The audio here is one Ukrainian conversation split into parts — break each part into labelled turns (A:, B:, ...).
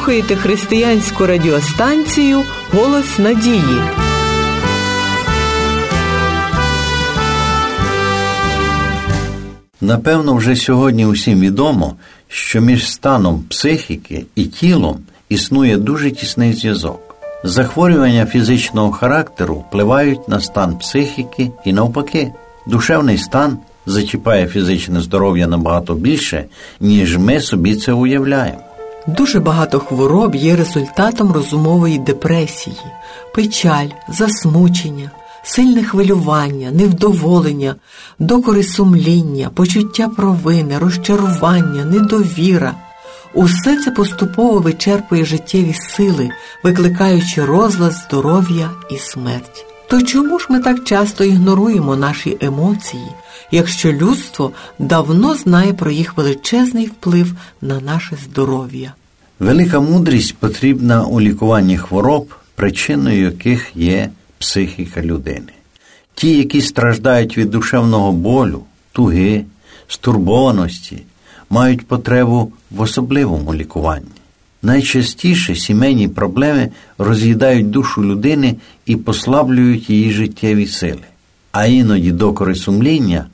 A: слухаєте християнську радіостанцію Голос надії.
B: Напевно, вже сьогодні усім відомо, що між станом психіки і тілом існує дуже тісний зв'язок. Захворювання фізичного характеру впливають на стан психіки і навпаки, душевний стан зачіпає фізичне здоров'я набагато більше, ніж ми собі це уявляємо.
A: Дуже багато хвороб є результатом розумової депресії, печаль, засмучення, сильне хвилювання, невдоволення, докори сумління, почуття провини, розчарування, недовіра. Усе це поступово вичерпує життєві сили, викликаючи розлад здоров'я і смерть. То чому ж ми так часто ігноруємо наші емоції, якщо людство давно знає про їх величезний вплив на наше здоров'я?
B: Велика мудрість потрібна у лікуванні хвороб, причиною яких є психіка людини. Ті, які страждають від душевного болю, туги, стурбованості, мають потребу в особливому лікуванні. Найчастіше сімейні проблеми роз'їдають душу людини і послаблюють її життєві сили, а іноді докори сумління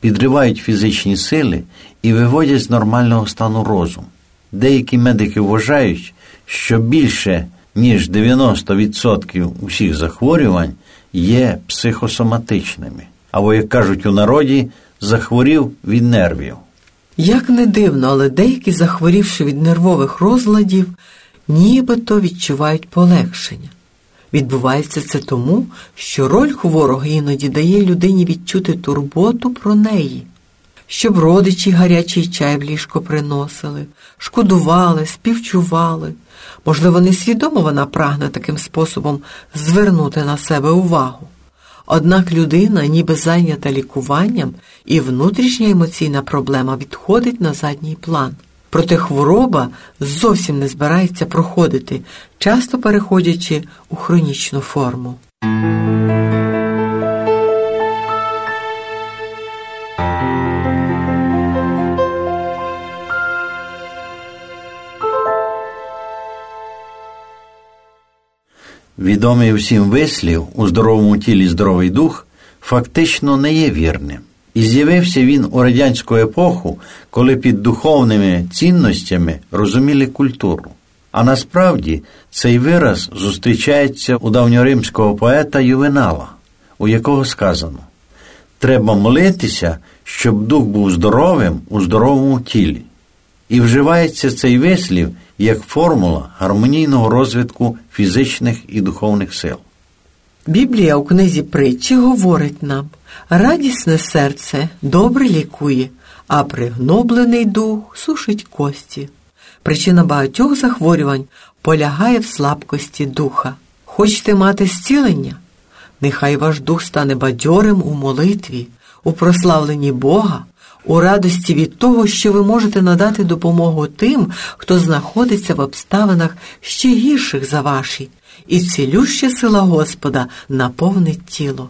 B: підривають фізичні сили і виводять з нормального стану розум. Деякі медики вважають, що більше ніж 90% усіх захворювань є психосоматичними, або, як кажуть у народі, захворів від нервів.
A: Як не дивно, але деякі, захворівши від нервових розладів, нібито відчувають полегшення. Відбувається це тому, що роль хворого іноді дає людині відчути турботу про неї, щоб родичі гарячий чай в ліжко приносили, шкодували, співчували. Можливо, несвідомо вона прагне таким способом звернути на себе увагу. Однак людина, ніби зайнята лікуванням, і внутрішня емоційна проблема відходить на задній план. Проте хвороба зовсім не збирається проходити, часто переходячи у хронічну форму.
B: Відомий всім вислів у здоровому тілі здоровий дух фактично не є вірним. І з'явився він у радянську епоху, коли під духовними цінностями розуміли культуру. А насправді цей вираз зустрічається у давньоримського поета Ювенала, у якого сказано: треба молитися, щоб дух був здоровим у здоровому тілі. І вживається цей вислів як формула гармонійного розвитку фізичних і духовних сил.
A: Біблія у книзі притчі говорить нам радісне серце добре лікує, а пригноблений дух сушить кості. Причина багатьох захворювань полягає в слабкості духа. Хочете мати зцілення? Нехай ваш дух стане бадьорим у молитві, у прославленні Бога, у радості від того, що ви можете надати допомогу тим, хто знаходиться в обставинах ще гірших за ваші, і цілюща сила Господа наповнить тіло.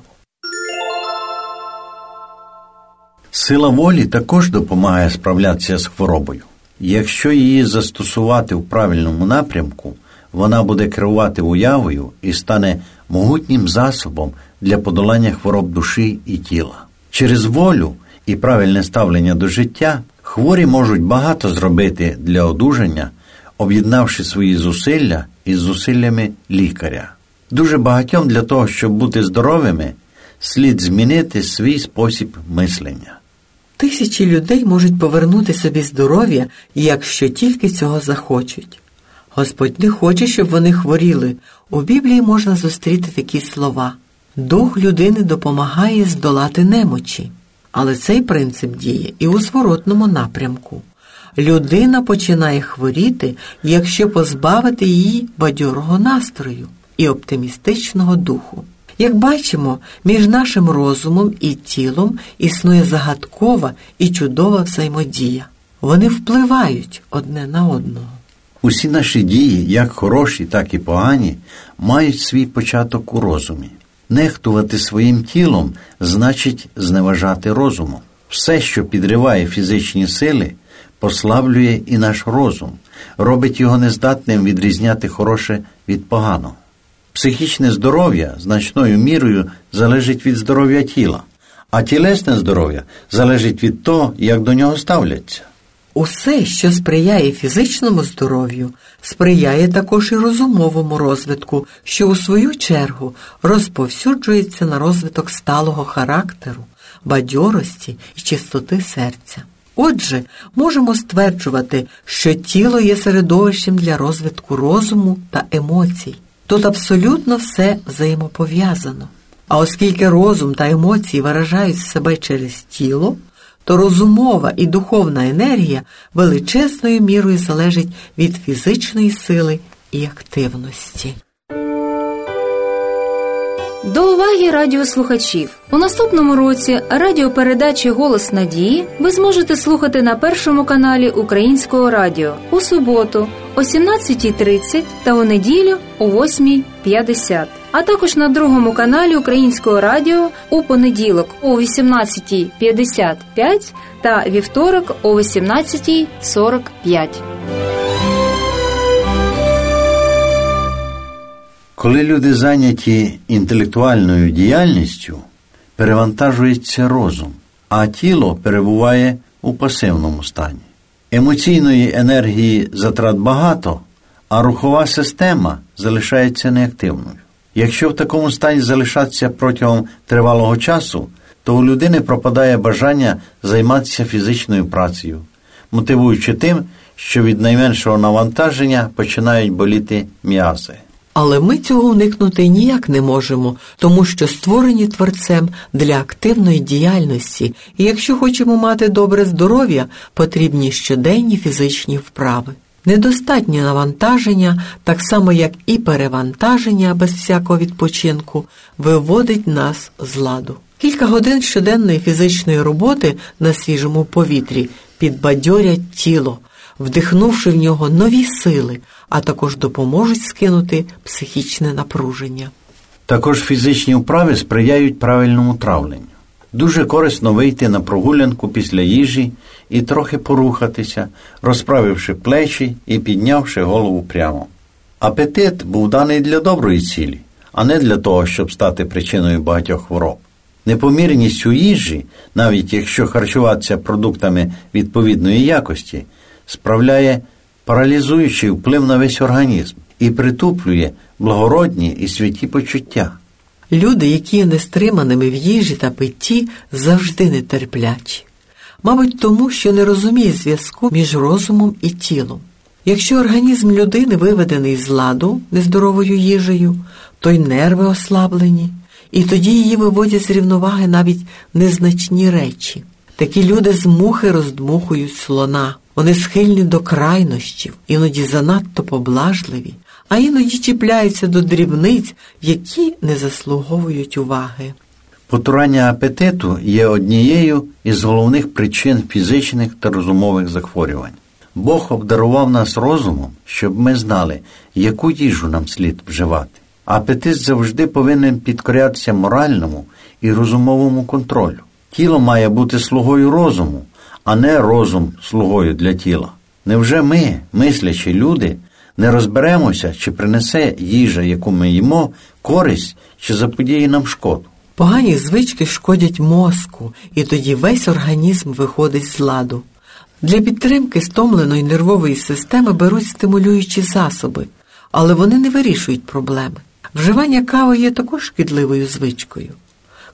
B: Сила волі також допомагає справлятися з хворобою. Якщо її застосувати в правильному напрямку, вона буде керувати уявою і стане могутнім засобом для подолання хвороб душі і тіла. Через волю і правильне ставлення до життя хворі можуть багато зробити для одужання, об'єднавши свої зусилля із зусиллями лікаря. Дуже багатьом для того, щоб бути здоровими, слід змінити свій спосіб мислення.
A: Тисячі людей можуть повернути собі здоров'я, якщо тільки цього захочуть. Господь не хоче, щоб вони хворіли. У Біблії можна зустріти такі слова: Дух людини допомагає здолати немочі. Але цей принцип діє і у зворотному напрямку. Людина починає хворіти, якщо позбавити її бадьорого настрою і оптимістичного духу. Як бачимо, між нашим розумом і тілом існує загадкова і чудова взаємодія. Вони впливають одне на одного.
B: Усі наші дії, як хороші, так і погані, мають свій початок у розумі. Нехтувати своїм тілом значить зневажати розумом. Все, що підриває фізичні сили, послаблює і наш розум, робить його нездатним відрізняти хороше від поганого. Психічне здоров'я значною мірою залежить від здоров'я тіла, а тілесне здоров'я залежить від того, як до нього ставляться.
A: Усе, що сприяє фізичному здоров'ю, сприяє також і розумовому розвитку, що у свою чергу розповсюджується на розвиток сталого характеру, бадьорості і чистоти серця. Отже, можемо стверджувати, що тіло є середовищем для розвитку розуму та емоцій. Тут абсолютно все взаємопов'язано. А оскільки розум та емоції виражають себе через тіло, то розумова і духовна енергія величезною мірою залежить від фізичної сили і активності.
C: До уваги радіослухачів у наступному році радіопередачі Голос надії ви зможете слухати на першому каналі Українського радіо у суботу о 17.30 та у неділю о 8.50, а також на другому каналі Українського радіо у понеділок о 18.55 та вівторок о 18.45.
B: Коли люди зайняті інтелектуальною діяльністю, перевантажується розум, а тіло перебуває у пасивному стані. Емоційної енергії затрат багато, а рухова система залишається неактивною. Якщо в такому стані залишатися протягом тривалого часу, то у людини пропадає бажання займатися фізичною працею, мотивуючи тим, що від найменшого навантаження починають боліти м'язи.
A: Але ми цього уникнути ніяк не можемо, тому що створені творцем для активної діяльності, і якщо хочемо мати добре здоров'я, потрібні щоденні фізичні вправи. Недостатнє навантаження, так само як і перевантаження без всякого відпочинку, виводить нас з ладу. Кілька годин щоденної фізичної роботи на свіжому повітрі підбадьорять тіло, вдихнувши в нього нові сили, а також допоможуть скинути психічне напруження.
B: Також фізичні вправи сприяють правильному травленню. Дуже корисно вийти на прогулянку після їжі і трохи порухатися, розправивши плечі і піднявши голову прямо. Апетит був даний для доброї цілі, а не для того, щоб стати причиною багатьох хвороб. Непомірність у їжі, навіть якщо харчуватися продуктами відповідної якості, справляє паралізуючий вплив на весь організм і притуплює благородні і святі почуття.
A: Люди, які є нестриманими в їжі та питті, завжди нетерплячі. Мабуть, тому, що не розуміє зв'язку між розумом і тілом. Якщо організм людини виведений з ладу нездоровою їжею, то й нерви ослаблені, і тоді її виводять з рівноваги навіть незначні речі. Такі люди з мухи роздмухують слона. Вони схильні до крайнощів, іноді занадто поблажливі, а іноді чіпляються до дрібниць, які не заслуговують уваги.
B: Потурання апетиту є однією із головних причин фізичних та розумових захворювань. Бог обдарував нас розумом, щоб ми знали, яку їжу нам слід вживати. Апетит завжди повинен підкорятися моральному і розумовому контролю. Тіло має бути слугою розуму, а не розум слугою для тіла. Невже ми, мислячі люди, не розберемося, чи принесе їжа, яку ми їмо, користь, чи заподіє нам шкоду?
A: Погані звички шкодять мозку, і тоді весь організм виходить з ладу. Для підтримки стомленої нервової системи беруть стимулюючі засоби, але вони не вирішують проблеми. Вживання кави є також шкідливою звичкою.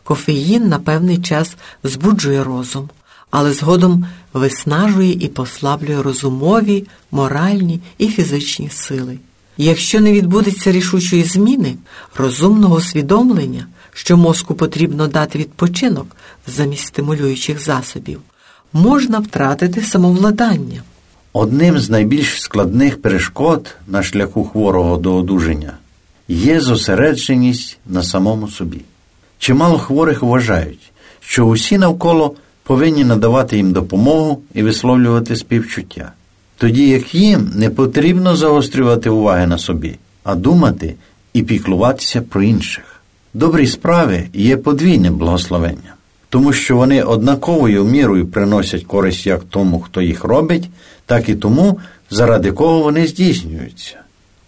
A: Кофеїн на певний час збуджує розум, але згодом виснажує і послаблює розумові, моральні і фізичні сили. Якщо не відбудеться рішучої зміни, розумного усвідомлення, що мозку потрібно дати відпочинок замість стимулюючих засобів, можна втратити самовладання.
B: Одним з найбільш складних перешкод на шляху хворого до одужання є зосередженість на самому собі. Чимало хворих вважають, що усі навколо повинні надавати їм допомогу і висловлювати співчуття, тоді як їм не потрібно загострювати уваги на собі, а думати і піклуватися про інших. Добрі справи є подвійним благословенням. тому що вони однаковою мірою приносять користь як тому, хто їх робить, так і тому, заради кого вони здійснюються.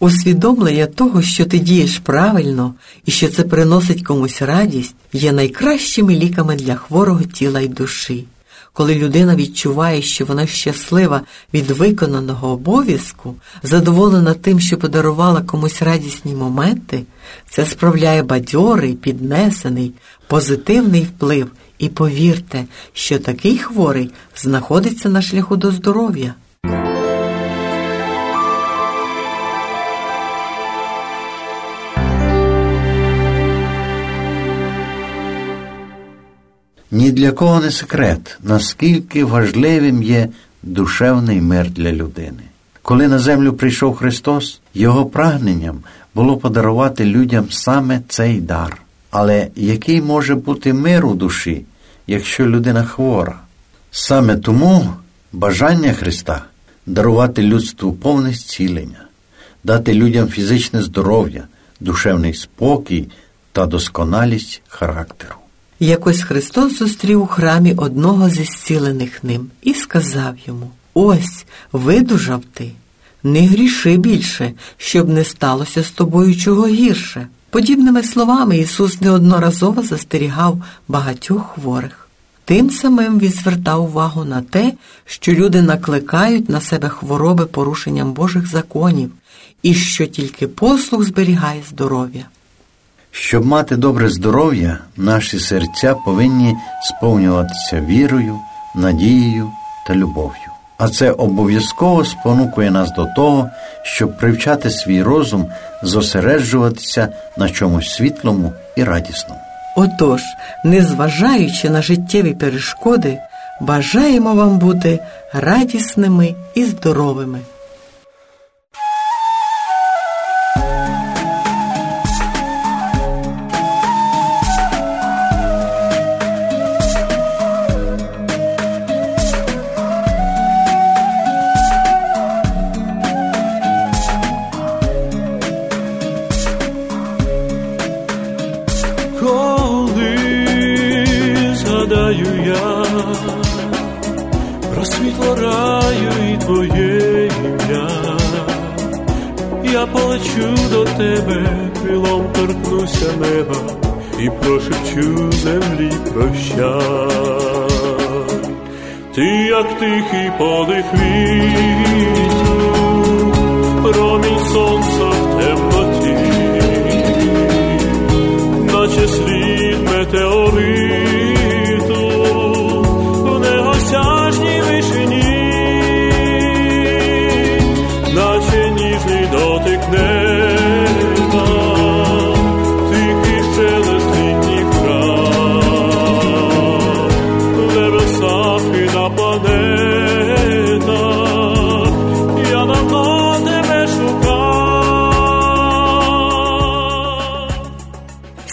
A: Усвідомлення того, що ти дієш правильно і що це приносить комусь радість, є найкращими ліками для хворого тіла й душі. Коли людина відчуває, що вона щаслива від виконаного обов'язку, задоволена тим, що подарувала комусь радісні моменти, це справляє бадьорий, піднесений, позитивний вплив. І повірте, що такий хворий знаходиться на шляху до здоров'я.
B: Ні для кого не секрет, наскільки важливим є душевний мир для людини. Коли на землю прийшов Христос, Його прагненням було подарувати людям саме цей дар. Але який може бути мир у душі, якщо людина хвора? Саме тому бажання Христа дарувати людству повне зцілення, дати людям фізичне здоров'я, душевний спокій та досконалість характеру.
A: Якось Христос зустрів у храмі одного зі зцілених ним і сказав йому: Ось, видужав ти, не гріши більше, щоб не сталося з тобою чого гірше. Подібними словами Ісус неодноразово застерігав багатьох хворих. Тим самим він звертав увагу на те, що люди накликають на себе хвороби порушенням Божих законів, і що тільки послух зберігає здоров'я.
B: Щоб мати добре здоров'я, наші серця повинні сповнюватися вірою, надією та любов'ю. А це обов'язково спонукує нас до того, щоб привчати свій розум зосереджуватися на чомусь світлому і радісному.
A: Отож, незважаючи на життєві перешкоди, бажаємо вам бути радісними і здоровими.
D: Коли згадаю я про світло раю і твоє ім'я, я полечу до тебе, крилом торкнуся неба і прошепчу землі прощай. Ти, як тихий подих вітру, промінь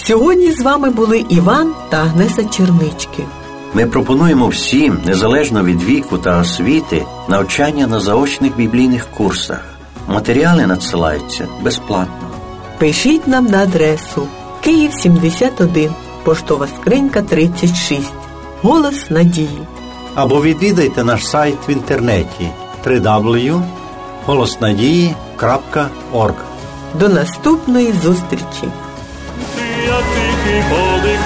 A: Сьогодні з вами були Іван та Агнеса Чернички.
B: Ми пропонуємо всім, незалежно від віку та освіти, навчання на заочних біблійних курсах. Матеріали надсилаються безплатно.
A: Пишіть нам на адресу Київ 71, поштова скринька 36. Голос надії.
B: Або відвідайте наш сайт в інтернеті www.голоснадії.org
A: До наступної зустрічі!
D: Ти, як тихий подих